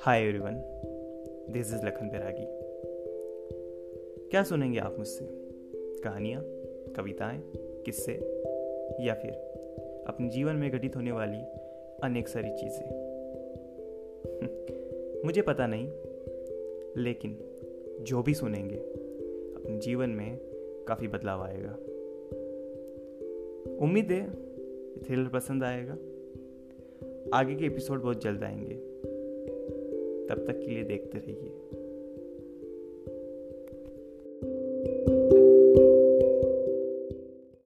Hi everyone this is Lakhan Bairagi क्या सुनेंगे आप मुझसे? कहानियाँ, कविताएँ, किस्से, या फिर अपने जीवन में घटित होने वाली अनेक सारी चीज़ें? मुझे पता नहीं, लेकिन जो भी सुनेंगे, अपने जीवन में काफ़ी बदलाव आएगा। उम्मीद है थ्रिलर पसंद आएगा। आगे के एपिसोड बहुत जल्द आएँगे। तब तक के लिए देखते रहिए।